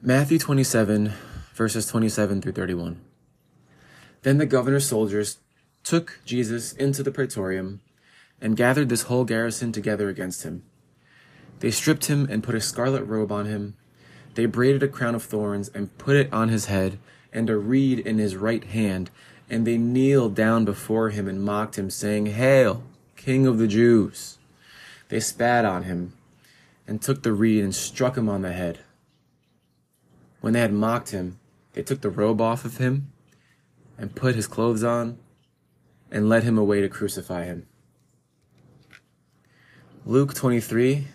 Matthew 27, verses 27 through 31. Then the governor's soldiers took Jesus into the praetorium and gathered this whole garrison together against him. They stripped him and put a scarlet robe on him. They braided a crown of thorns and put it on his head and a reed in his right hand. And they kneeled down before him and mocked him, saying, Hail, King of the Jews! They spat on him and took the reed and struck him on the head. When they had mocked him, they took the robe off of him and put his clothes on and led him away to crucify him. Luke 23,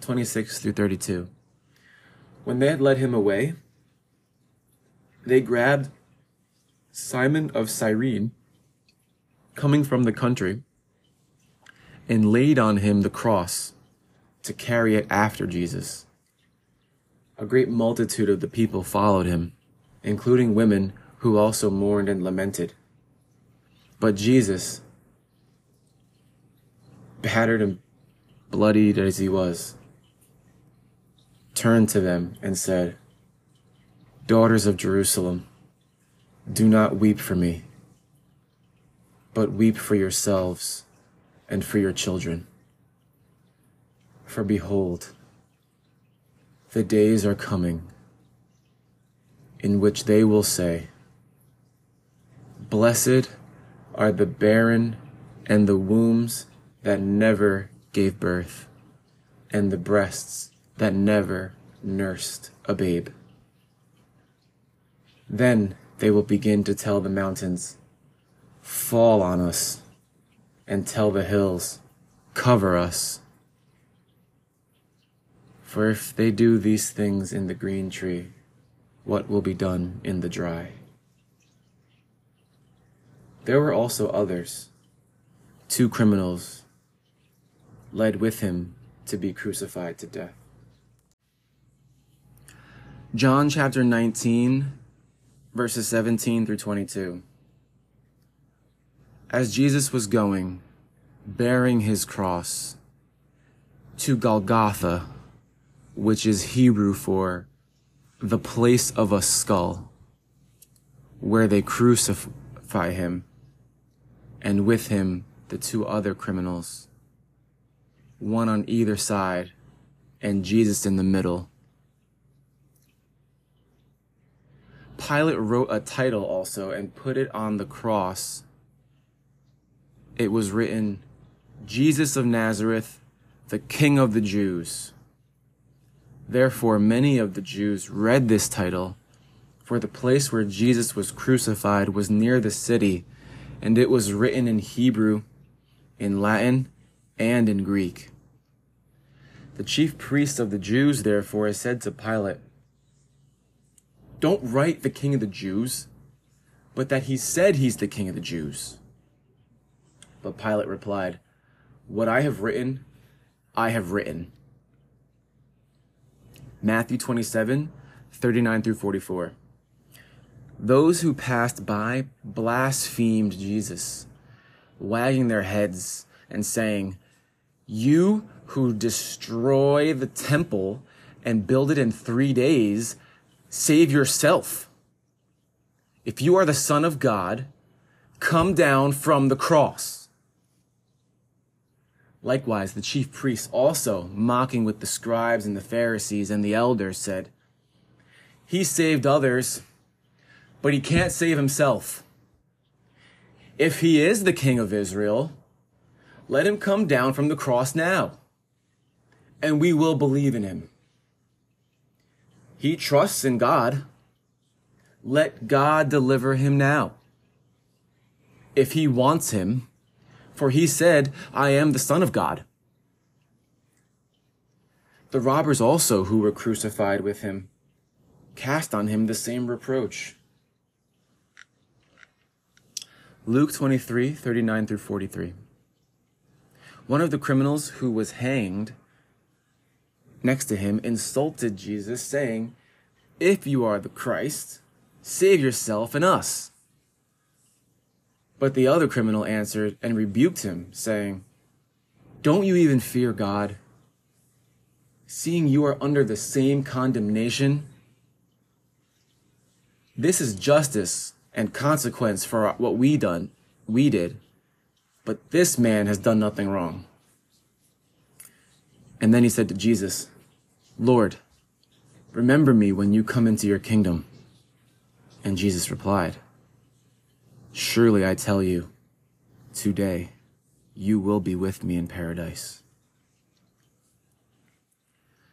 26 through 32. When they had led him away, they grabbed Simon of Cyrene, coming from the country, and laid on him the cross to carry it after Jesus. A great multitude of the people followed him, including women who also mourned and lamented. But Jesus, battered and bloodied as he was, turned to them and said, Daughters of Jerusalem, do not weep for me, but weep for yourselves and for your children. For behold, the days are coming in which they will say, Blessed are the barren and the wombs that never gave birth, and the breasts that never nursed a babe. Then they will begin to tell the mountains, Fall on us, and tell the hills, Cover us. For if they do these things in the green tree, what will be done in the dry? There were also others, two criminals, led with him to be crucified to death. John chapter 19, verses 17 through 22. As Jesus was going, bearing his cross, to Golgotha, which is Hebrew for the place of a skull, where they crucify him, and with him the two other criminals, one on either side, and Jesus in the middle. Pilate wrote a title also and put it on the cross. It was written, Jesus of Nazareth, the King of the Jews. Therefore, many of the Jews read this title, for the place where Jesus was crucified was near the city, and it was written in Hebrew, in Latin, and in Greek. The chief priest of the Jews, therefore, said to Pilate, Don't write the king of the Jews, but that he said he's the king of the Jews. But Pilate replied, What I have written, I have written. Matthew 27, 39 through 44. Those who passed by blasphemed Jesus, wagging their heads and saying, You who destroy the temple and build it in three days, save yourself. If you are the Son of God, come down from the cross. Likewise, the chief priests also, mocking with the scribes and the Pharisees and the elders, said, He saved others, but he can't save himself. If he is the king of Israel, let him come down from the cross now, and we will believe in him. He trusts in God. Let God deliver him now. If he wants him, for he said, I am the Son of God. The robbers also who were crucified with him cast on him the same reproach. Luke 23, 39 through 43. One of the criminals who was hanged next to him insulted Jesus, saying, If you are the Christ, save yourself and us. But the other criminal answered and rebuked him, saying, Don't you even fear God? Seeing you are under the same condemnation? This is justice and consequence for what we done, we did. But this man has done nothing wrong. And then he said to Jesus, Lord, remember me when you come into your kingdom. And Jesus replied, Surely I tell you, today you will be with me in paradise.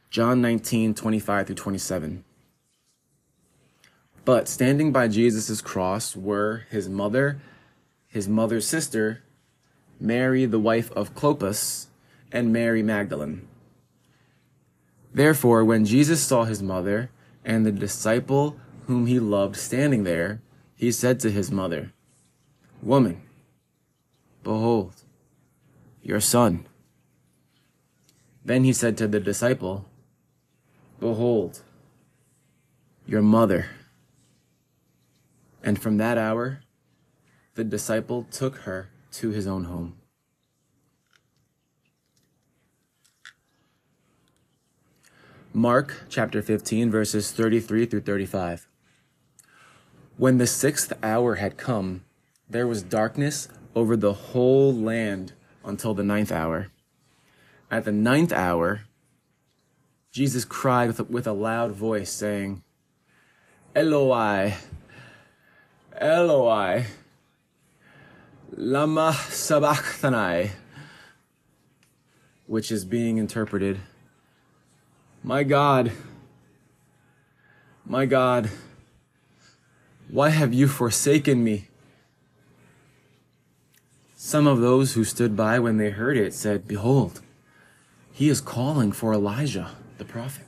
John 19, 25 through 27. But standing by Jesus' cross were his mother, his mother's sister, Mary, the wife of Clopas, and Mary Magdalene. Therefore, when Jesus saw his mother and the disciple whom he loved standing there, he said to his mother, Woman, behold, your son. Then he said to the disciple, Behold, your mother. And from that hour, the disciple took her to his own home. Mark chapter 15, verses 33 through 35. When the sixth hour had come, there was darkness over the whole land until the ninth hour. At the ninth hour, Jesus cried with a, with a loud voice, saying, Eloi, Eloi, lama sabachthani, which is being interpreted, My God, my God, why have you forsaken me? Some of those who stood by when they heard it said, Behold, he is calling for Elijah, the prophet.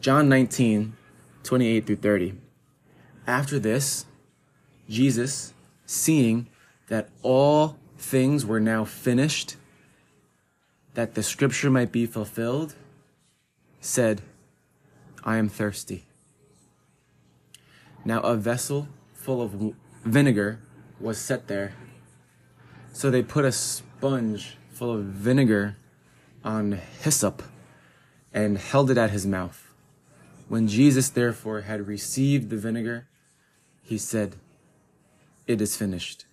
John 19, 28 through 30. After this, Jesus, seeing that all things were now finished, that the scripture might be fulfilled, said, I am thirsty. Now a vessel full of vinegar was set there. So they put a sponge full of vinegar on hyssop and held it at his mouth. When Jesus therefore had received the vinegar, he said, It is finished.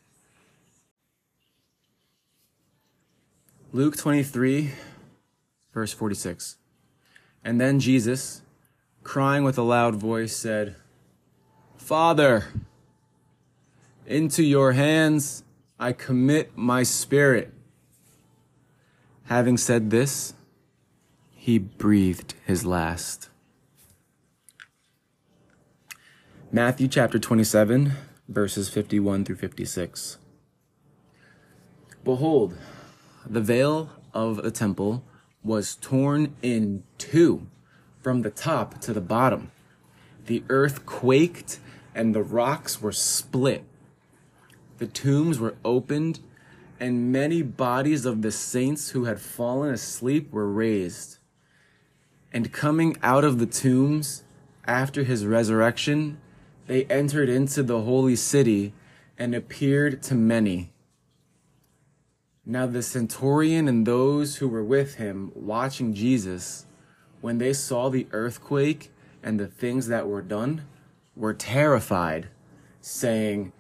Luke 23, verse 46. And then Jesus, crying with a loud voice, said, Father, into your hands I commit my spirit. Having said this, he breathed his last. Matthew chapter 27, verses 51 through 56. Behold, the veil of the temple was torn in two from the top to the bottom. The earth quaked and the rocks were split. The tombs were opened and many bodies of the saints who had fallen asleep were raised. And coming out of the tombs after his resurrection, they entered into the holy city and appeared to many. Now the centurion and those who were with him watching Jesus, when they saw the earthquake and the things that were done, were terrified, saying,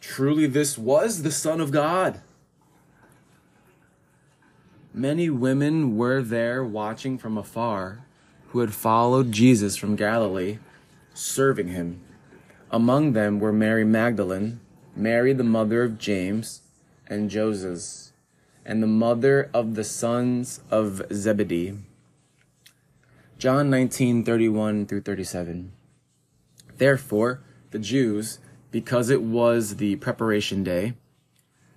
Truly, this was the Son of God. Many women were there watching from afar who had followed Jesus from Galilee serving him. Among them were Mary Magdalene, Mary the mother of James and Joses, and the mother of the sons of Zebedee. John 19:31 through 37. Therefore, the Jews, because it was the preparation day,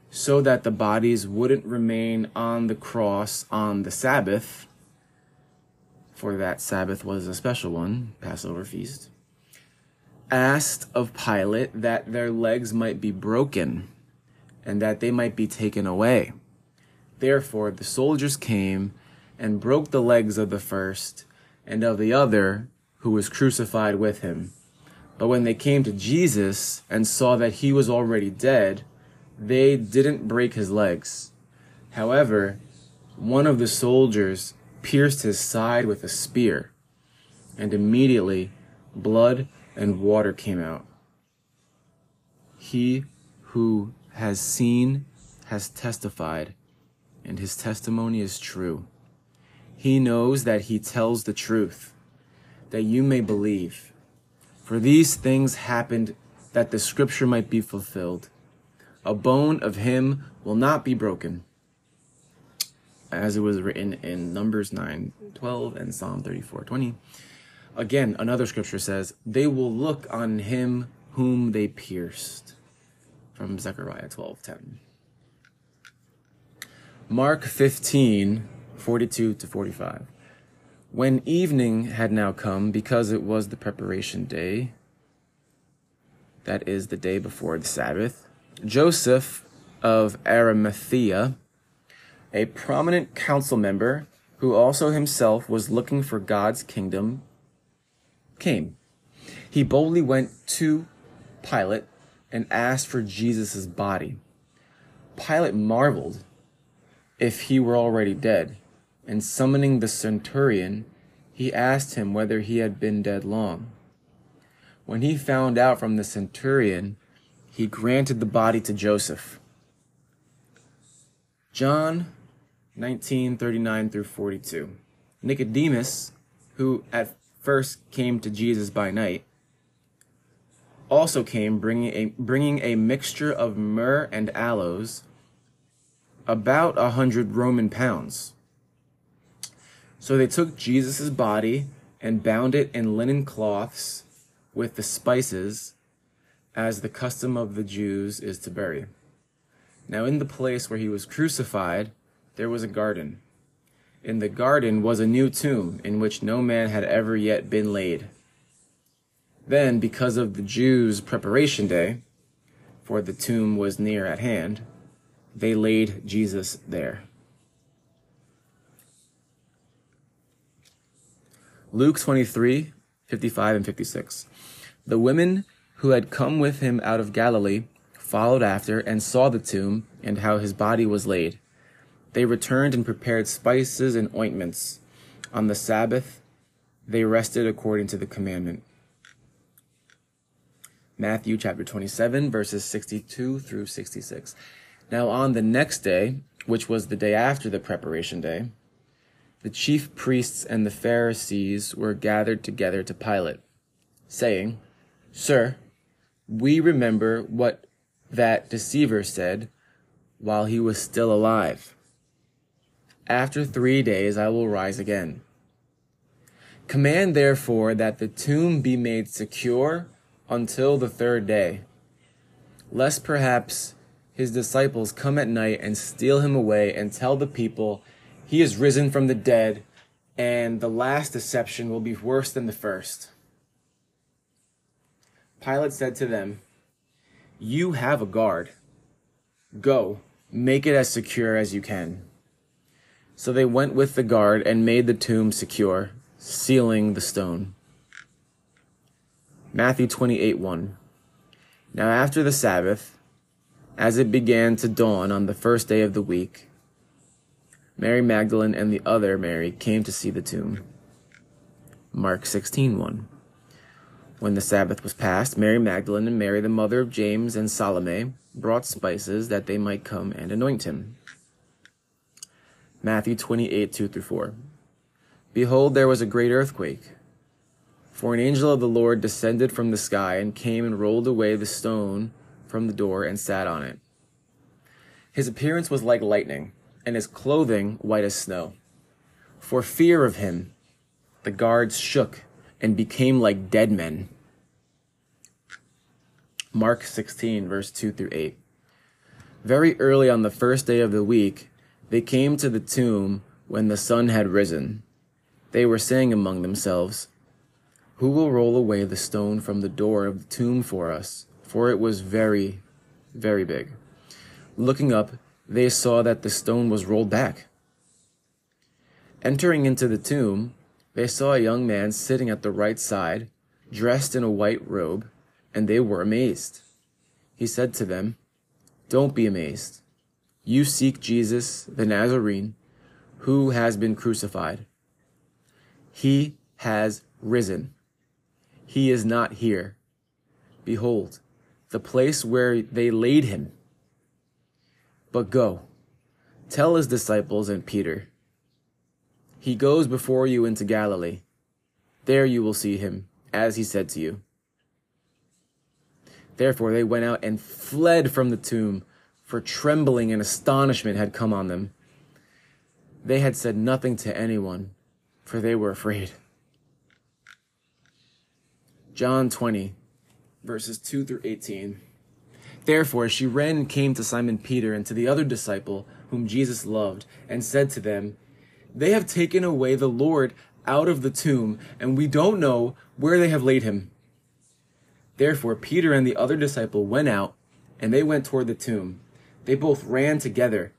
so that the bodies wouldn't remain on the cross on the Sabbath, for that Sabbath was a special one, Passover feast asked of Pilate that their legs might be broken and that they might be taken away. Therefore, the soldiers came and broke the legs of the first and of the other who was crucified with him. But when they came to Jesus and saw that he was already dead, they didn't break his legs. However, one of the soldiers pierced his side with a spear, and immediately blood and water came out. He who has seen has testified, and his testimony is true. He knows that he tells the truth, that you may believe. For these things happened that the scripture might be fulfilled. A bone of him will not be broken. As it was written in Numbers 9 12 and Psalm 34 20. Again, another scripture says, They will look on him whom they pierced. From Zechariah 12 10. Mark 15 42 to 45. When evening had now come, because it was the preparation day, that is the day before the Sabbath, Joseph of Arimathea, a prominent council member who also himself was looking for God's kingdom, came. He boldly went to Pilate and asked for Jesus' body. Pilate marveled if he were already dead, and summoning the centurion, he asked him whether he had been dead long. When he found out from the centurion, he granted the body to Joseph. John 19:39 through 42. Nicodemus, who at first came to Jesus by night, also came bringing a, bringing a mixture of myrrh and aloes, about a hundred Roman pounds. So they took Jesus' body and bound it in linen cloths with the spices, as the custom of the Jews is to bury. Now, in the place where he was crucified, there was a garden. In the garden was a new tomb in which no man had ever yet been laid. Then, because of the Jews' preparation day, for the tomb was near at hand, they laid Jesus there. Luke 23, 55 and 56. The women who had come with him out of Galilee followed after and saw the tomb and how his body was laid. They returned and prepared spices and ointments. On the Sabbath, they rested according to the commandment. Matthew chapter 27, verses 62 through 66. Now, on the next day, which was the day after the preparation day, the chief priests and the Pharisees were gathered together to Pilate, saying, Sir, we remember what that deceiver said while he was still alive. After three days I will rise again. Command therefore that the tomb be made secure until the third day, lest perhaps his disciples come at night and steal him away and tell the people he is risen from the dead, and the last deception will be worse than the first. Pilate said to them, You have a guard. Go, make it as secure as you can. So they went with the guard and made the tomb secure, sealing the stone. Matthew 28 1. Now after the Sabbath, as it began to dawn on the first day of the week, Mary Magdalene and the other Mary came to see the tomb. Mark 16:1. When the Sabbath was past, Mary Magdalene and Mary, the mother of James and Salome, brought spices that they might come and anoint him. Matthew 28:2 through 4. Behold, there was a great earthquake. For an angel of the Lord descended from the sky and came and rolled away the stone from the door and sat on it. His appearance was like lightning, and his clothing white as snow. For fear of him, the guards shook and became like dead men. Mark 16, verse 2 through 8. Very early on the first day of the week, they came to the tomb when the sun had risen. They were saying among themselves, Who will roll away the stone from the door of the tomb for us? For it was very, very big. Looking up, they saw that the stone was rolled back. Entering into the tomb, they saw a young man sitting at the right side, dressed in a white robe, and they were amazed. He said to them, Don't be amazed. You seek Jesus, the Nazarene, who has been crucified. He has risen. he is not here. Behold, the place where they laid him. But go, tell his disciples and Peter, he goes before you into Galilee. There you will see him, as he said to you. Therefore they went out and fled from the tomb, for trembling and astonishment had come on them. They had said nothing to anyone, for they were afraid. John 20, verses 2 through 18. Therefore she ran and came to Simon Peter and to the other disciple whom Jesus loved, and said to them, They have taken away the Lord out of the tomb, and we don't know where they have laid him. Therefore Peter and the other disciple went out, and they went toward the tomb. They both ran together.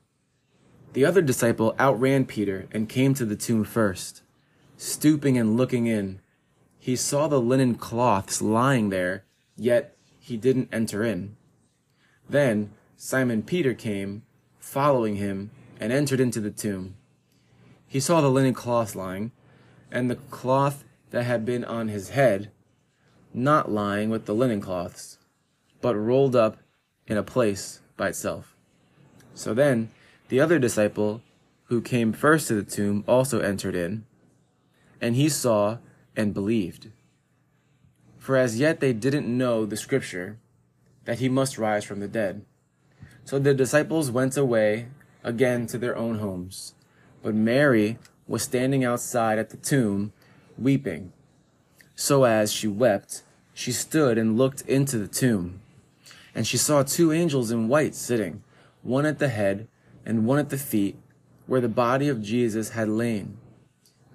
The other disciple outran Peter and came to the tomb first. Stooping and looking in, he saw the linen cloths lying there, yet he didn't enter in. Then Simon Peter came, following him, and entered into the tomb. He saw the linen cloth lying, and the cloth that had been on his head, not lying with the linen cloths, but rolled up in a place by itself. So then the other disciple, who came first to the tomb, also entered in, and he saw and believed. For as yet they didn't know the scripture that he must rise from the dead. So the disciples went away again to their own homes. But Mary was standing outside at the tomb, weeping. So as she wept, she stood and looked into the tomb. And she saw two angels in white sitting, one at the head and one at the feet, where the body of Jesus had lain.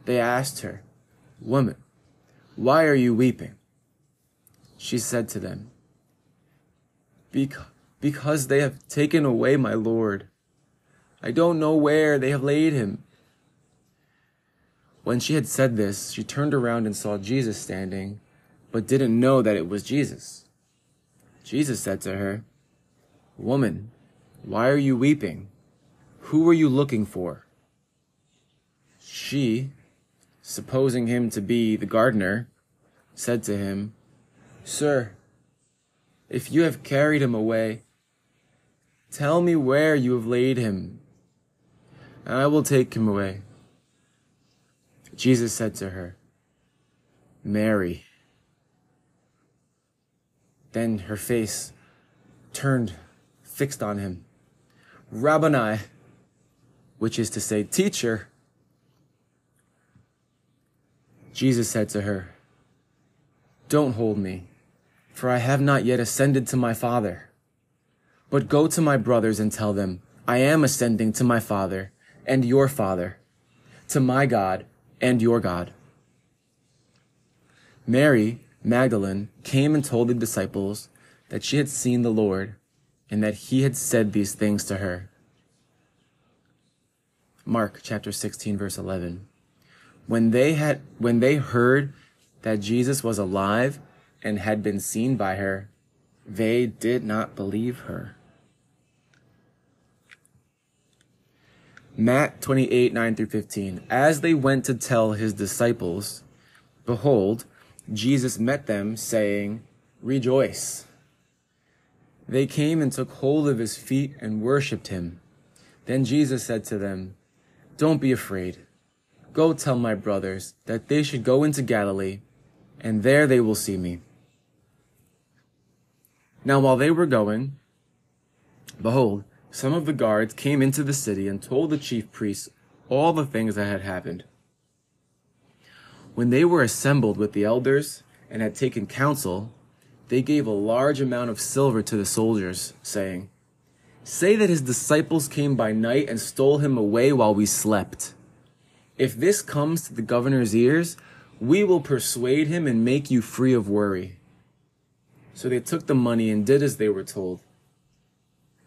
They asked her, Woman, why are you weeping? She said to them, Because they have taken away my Lord. I don't know where they have laid him. When she had said this, she turned around and saw Jesus standing, but didn't know that it was Jesus. Jesus said to her, Woman, why are you weeping? Who were you looking for? She, supposing him to be the gardener, said to him, Sir, if you have carried him away, tell me where you have laid him, and I will take him away. Jesus said to her, Mary. Then her face turned fixed on him. Rabboni, which is to say, Teacher. Jesus said to her, Don't hold me, for I have not yet ascended to my Father. But go to my brothers and tell them, I am ascending to my Father and your Father, to my God and your God. Mary Magdalene came and told the disciples that she had seen the Lord and that he had said these things to her. Mark chapter 16 verse 11. When they had when they heard that Jesus was alive and had been seen by her, they did not believe her. Matt 28, 9 through 15. As they went to tell his disciples, behold, Jesus met them, saying, Rejoice. They came and took hold of his feet and worshipped him. Then Jesus said to them, don't be afraid. Go tell my brothers that they should go into Galilee, and there they will see me. Now while they were going, behold, some of the guards came into the city and told the chief priests all the things that had happened. When they were assembled with the elders and had taken counsel, they gave a large amount of silver to the soldiers, saying, Say that his disciples came by night and stole him away while we slept. If this comes to the governor's ears, we will persuade him and make you free of worry. So they took the money and did as they were told.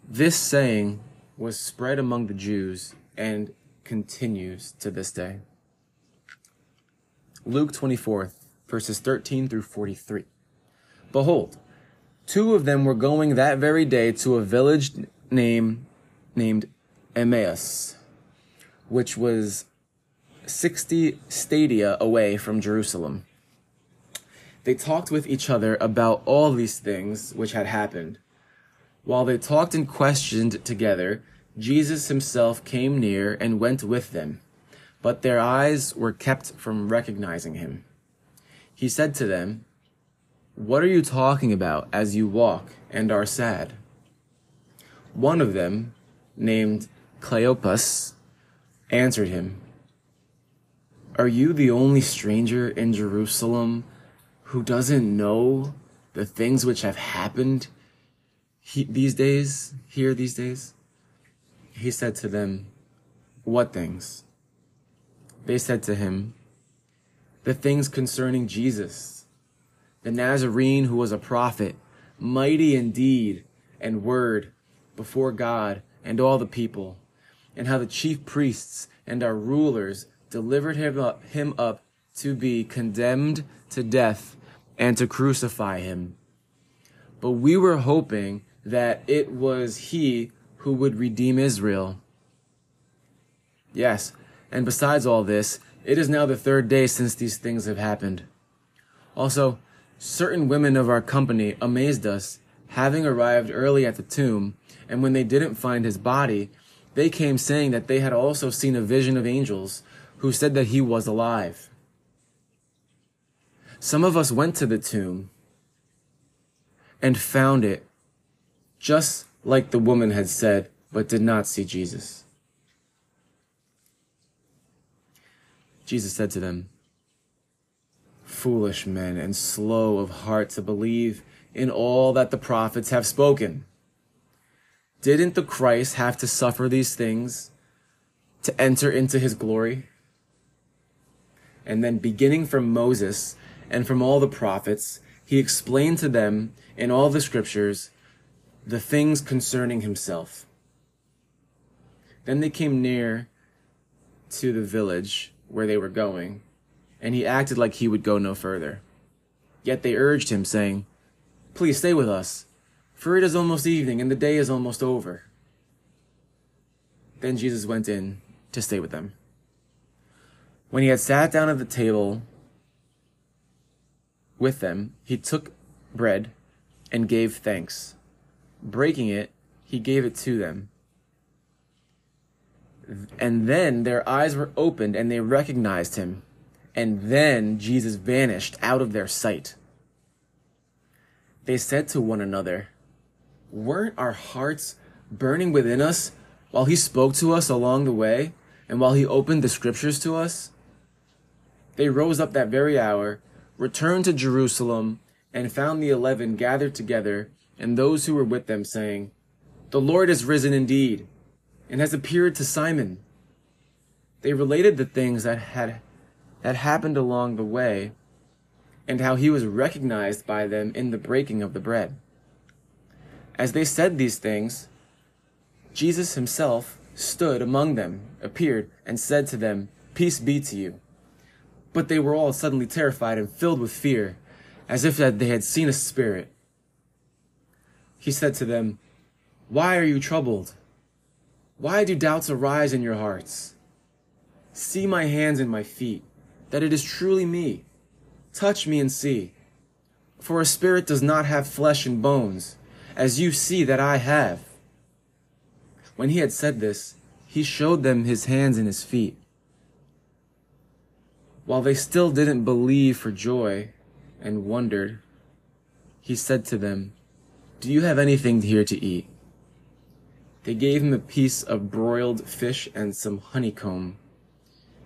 This saying was spread among the Jews and continues to this day. Luke 24, verses 13 through 43. Behold, two of them were going that very day to a village name named Emmaus, which was 60 stadia away from Jerusalem. They talked with each other about all these things which had happened. While they talked and questioned together, Jesus himself came near and went with them, but their eyes were kept from recognizing him. He said to them, What are you talking about as you walk and are sad? One of them, named Cleopas, answered him, Are you the only stranger in Jerusalem who doesn't know the things which have happened he, these days, here these days? He said to them, What things? They said to him, The things concerning Jesus, the Nazarene who was a prophet, mighty in deed and word before God and all the people, and how the chief priests and our rulers delivered him up, him up to be condemned to death and to crucify him. But we were hoping that it was he who would redeem Israel. Yes, and besides all this, it is now the third day since these things have happened. Also, certain women of our company amazed us, having arrived early at the tomb, and when they didn't find his body, they came saying that they had also seen a vision of angels who said that he was alive. Some of us went to the tomb and found it just like the woman had said, but did not see Jesus. Jesus said to them, Foolish men and slow of heart to believe in all that the prophets have spoken. Didn't the Christ have to suffer these things to enter into his glory? And then, beginning from Moses and from all the prophets, he explained to them in all the scriptures the things concerning himself. Then they came near to the village where they were going, and he acted like he would go no further. Yet they urged him, saying, Please stay with us, for it is almost evening and the day is almost over. Then Jesus went in to stay with them. When he had sat down at the table with them, he took bread and gave thanks. Breaking it, he gave it to them. And then their eyes were opened and they recognized him. And then Jesus vanished out of their sight. They said to one another, Weren't our hearts burning within us while he spoke to us along the way and while he opened the scriptures to us? They rose up that very hour, returned to Jerusalem, and found the eleven gathered together and those who were with them, saying, The Lord is risen indeed, and has appeared to Simon. They related the things that had that happened along the way, and how he was recognized by them in the breaking of the bread. As they said these things, Jesus himself stood among them, appeared, and said to them, Peace be to you. But they were all suddenly terrified and filled with fear, as if they had seen a spirit. He said to them, Why are you troubled? Why do doubts arise in your hearts? See my hands and my feet, that it is truly me. Touch me and see. For a spirit does not have flesh and bones, as you see that I have. When he had said this, he showed them his hands and his feet. While they still didn't believe for joy and wondered, he said to them, do you have anything here to eat? They gave him a piece of broiled fish and some honeycomb.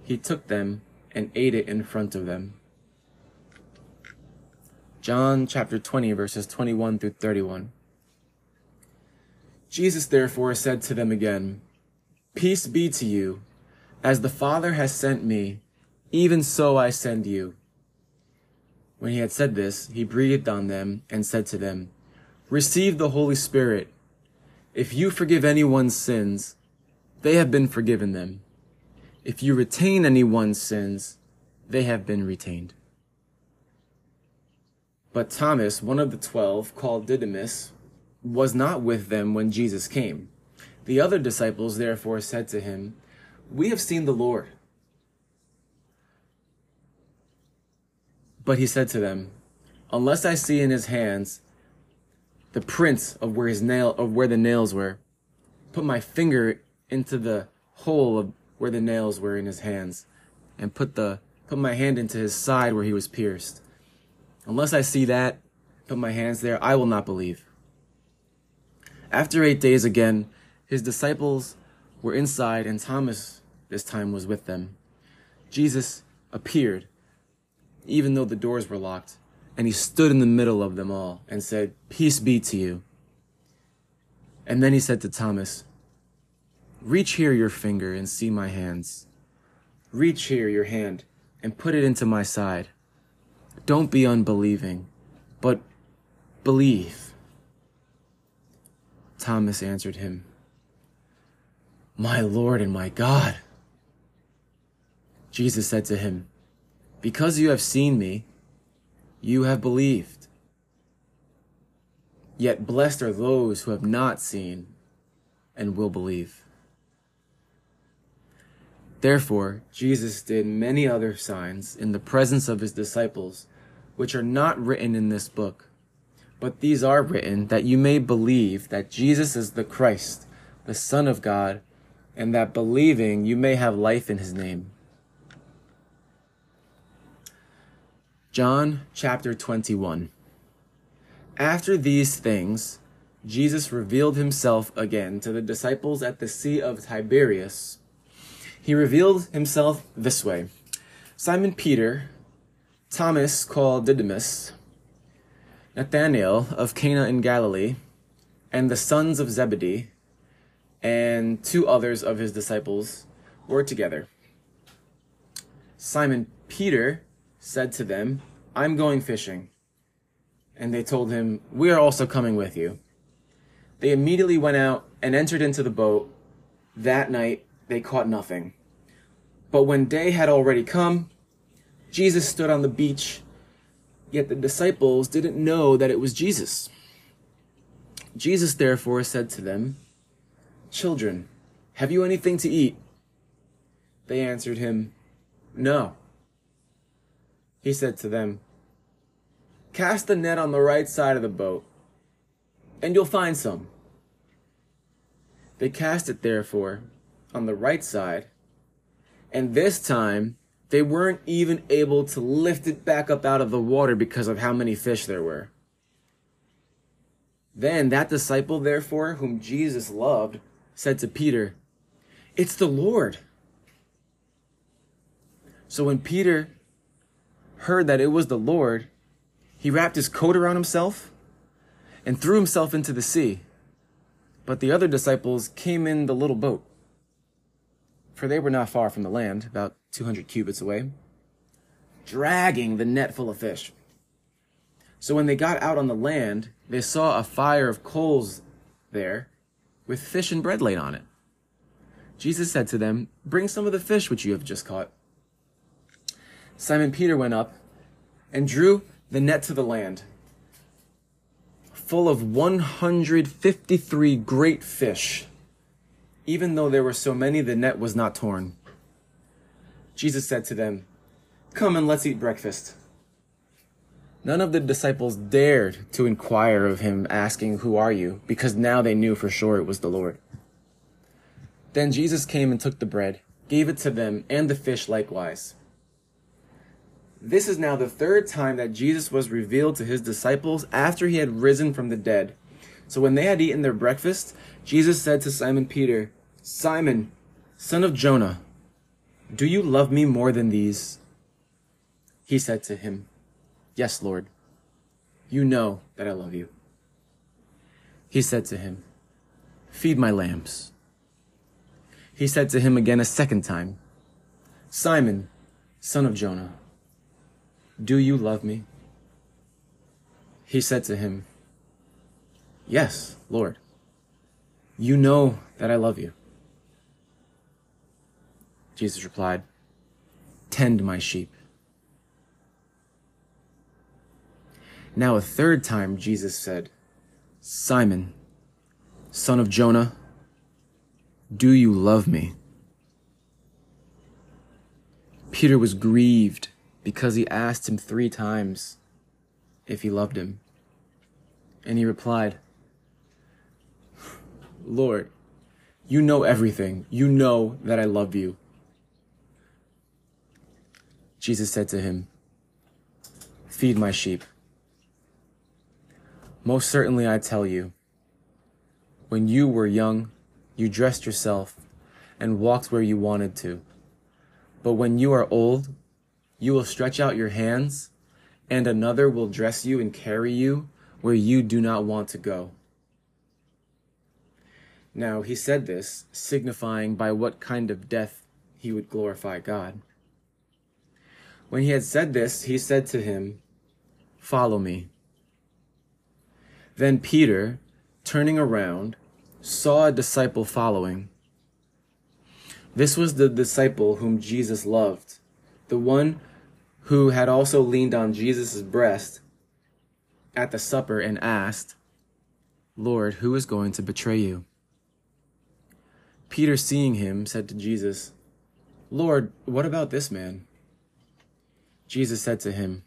He took them and ate it in front of them. John chapter 20, verses 21 through 31. Jesus therefore said to them again, Peace be to you. As the Father has sent me, even so I send you. When he had said this, he breathed on them and said to them, Receive the Holy Spirit. If you forgive anyone's sins, they have been forgiven them. If you retain anyone's sins, they have been retained. But Thomas, one of the twelve, called Didymus, was not with them when Jesus came. The other disciples therefore said to him, We have seen the Lord. But he said to them, unless I see in his hands the prints of where his nail of where the nails were, put my finger into the hole of where the nails were in his hands, and put the put my hand into his side where he was pierced. Unless I see that, put my hands there, I will not believe. After eight days again, his disciples were inside, and Thomas this time was with them. Jesus appeared, even though the doors were locked, and he stood in the middle of them all and said, Peace be to you. And then he said to Thomas, Reach here your finger and see my hands. Reach here your hand and put it into my side. Don't be unbelieving, but believe. Thomas answered him, My Lord and my God. Jesus said to him, Because you have seen me, you have believed. Yet blessed are those who have not seen and will believe. Therefore, Jesus did many other signs in the presence of his disciples, which are not written in this book. But these are written that you may believe that Jesus is the Christ, the Son of God, and that believing you may have life in his name. John chapter 21. After these things, Jesus revealed himself again to the disciples at the Sea of Tiberias he revealed himself this way Simon Peter, Thomas called Didymus, Nathanael of Cana in Galilee, and the sons of Zebedee, and two others of his disciples were together. Simon Peter said to them, I'm going fishing. And they told him, We are also coming with you. They immediately went out and entered into the boat. That night they caught nothing. But when day had already come, Jesus stood on the beach, yet the disciples didn't know that it was Jesus. Jesus therefore said to them, Children, have you anything to eat? They answered him, No. He said to them, Cast the net on the right side of the boat, and you'll find some. They cast it therefore on the right side and this time, they weren't even able to lift it back up out of the water because of how many fish there were. Then that disciple, therefore, whom Jesus loved, said to Peter, It's the Lord. So when Peter heard that it was the Lord, he wrapped his coat around himself and threw himself into the sea. But the other disciples came in the little boat for they were not far from the land, about 200 cubits away, dragging the net full of fish. So when they got out on the land, they saw a fire of coals there with fish and bread laid on it. Jesus said to them, Bring some of the fish which you have just caught. Simon Peter went up and drew the net to the land, full of 153 great fish even though there were so many, the net was not torn. Jesus said to them, Come and let's eat breakfast. None of the disciples dared to inquire of him, asking, Who are you? because now they knew for sure it was the Lord. Then Jesus came and took the bread, gave it to them, and the fish likewise. This is now the third time that Jesus was revealed to his disciples after he had risen from the dead. So when they had eaten their breakfast, Jesus said to Simon Peter, Simon, son of Jonah, do you love me more than these? He said to him, Yes, Lord. You know that I love you. He said to him, Feed my lambs. He said to him again a second time, Simon, son of Jonah, do you love me? He said to him, Yes, Lord. You know that I love you. Jesus replied, Tend my sheep. Now, a third time, Jesus said, Simon, son of Jonah, do you love me? Peter was grieved because he asked him three times, if he loved him. And he replied, Lord, you know everything. You know that I love you. Jesus said to him, Feed my sheep. Most certainly I tell you, when you were young, you dressed yourself and walked where you wanted to. But when you are old, you will stretch out your hands, and another will dress you and carry you where you do not want to go. Now he said this, signifying by what kind of death he would glorify God. When he had said this, he said to him, Follow me. Then Peter, turning around, saw a disciple following. This was the disciple whom Jesus loved, the one who had also leaned on Jesus' breast at the supper and asked, Lord, who is going to betray you? Peter, seeing him, said to Jesus, Lord, what about this man? Jesus said to him,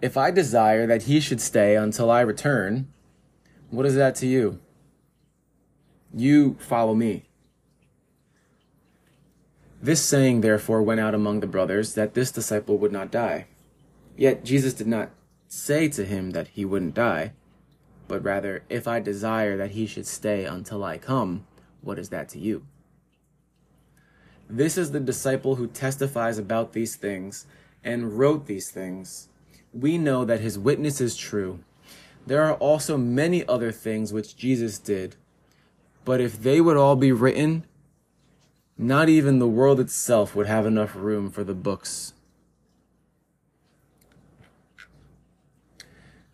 If I desire that he should stay until I return, what is that to you? You follow me. This saying, therefore, went out among the brothers that this disciple would not die. Yet Jesus did not say to him that he wouldn't die, but rather, If I desire that he should stay until I come, what is that to you? This is the disciple who testifies about these things and wrote these things. We know that his witness is true. There are also many other things which Jesus did, but if they would all be written, not even the world itself would have enough room for the books.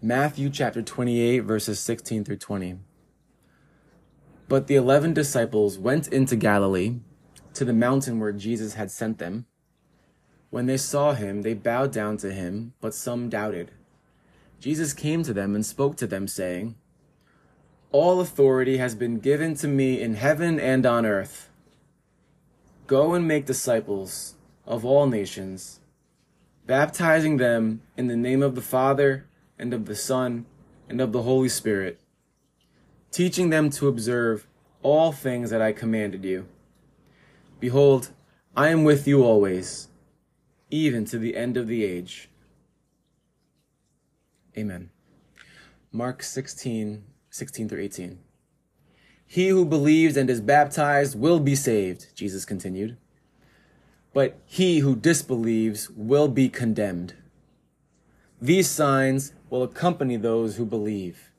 Matthew chapter 28, verses 16 through 20. But the eleven disciples went into Galilee, to the mountain where Jesus had sent them. When they saw him, they bowed down to him, but some doubted. Jesus came to them and spoke to them, saying, All authority has been given to me in heaven and on earth. Go and make disciples of all nations, baptizing them in the name of the Father, and of the Son, and of the Holy Spirit teaching them to observe all things that I commanded you. Behold, I am with you always, even to the end of the age. Amen. Mark 16, 16 through 18. He who believes and is baptized will be saved, Jesus continued. But he who disbelieves will be condemned. These signs will accompany those who believe.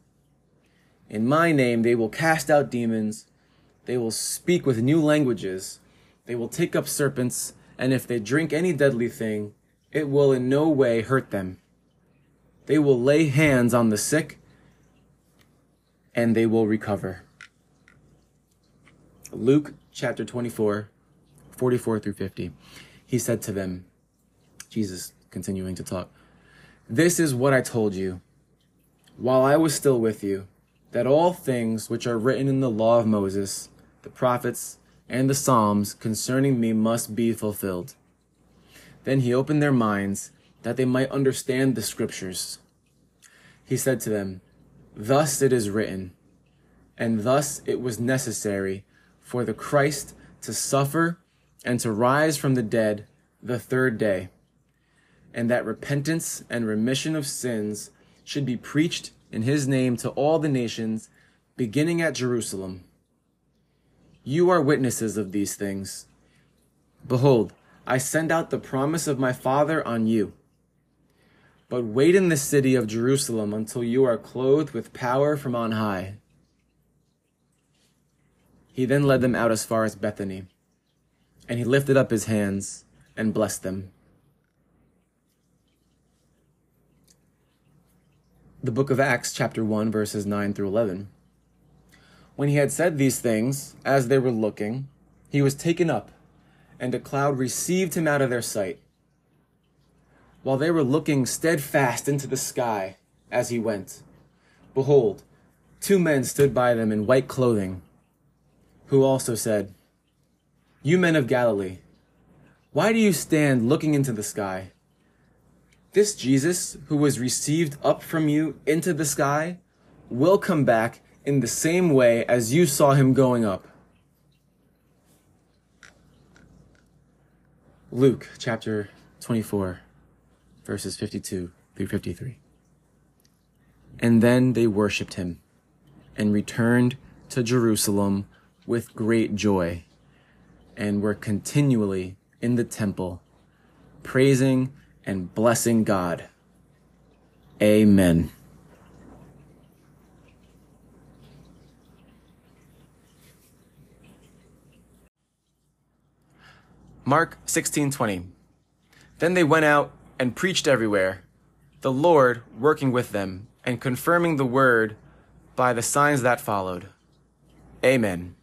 In my name they will cast out demons, they will speak with new languages, they will take up serpents, and if they drink any deadly thing, it will in no way hurt them. They will lay hands on the sick, and they will recover. Luke chapter 24, 44 through 50. He said to them, Jesus continuing to talk, This is what I told you while I was still with you that all things which are written in the law of Moses, the prophets, and the Psalms concerning me must be fulfilled. Then he opened their minds that they might understand the scriptures. He said to them, Thus it is written, and thus it was necessary for the Christ to suffer and to rise from the dead the third day, and that repentance and remission of sins should be preached in his name to all the nations, beginning at Jerusalem. You are witnesses of these things. Behold, I send out the promise of my Father on you. But wait in the city of Jerusalem until you are clothed with power from on high. He then led them out as far as Bethany, and he lifted up his hands and blessed them. the book of Acts, chapter 1, verses 9 through 11. When he had said these things, as they were looking, he was taken up, and a cloud received him out of their sight. While they were looking steadfast into the sky as he went, behold, two men stood by them in white clothing, who also said, You men of Galilee, why do you stand looking into the sky? This Jesus, who was received up from you into the sky, will come back in the same way as you saw him going up. Luke chapter 24, verses 52 through 53. And then they worshipped him and returned to Jerusalem with great joy and were continually in the temple, praising and blessing God. Amen. Mark 16:20 Then they went out and preached everywhere, the Lord working with them and confirming the word by the signs that followed. Amen.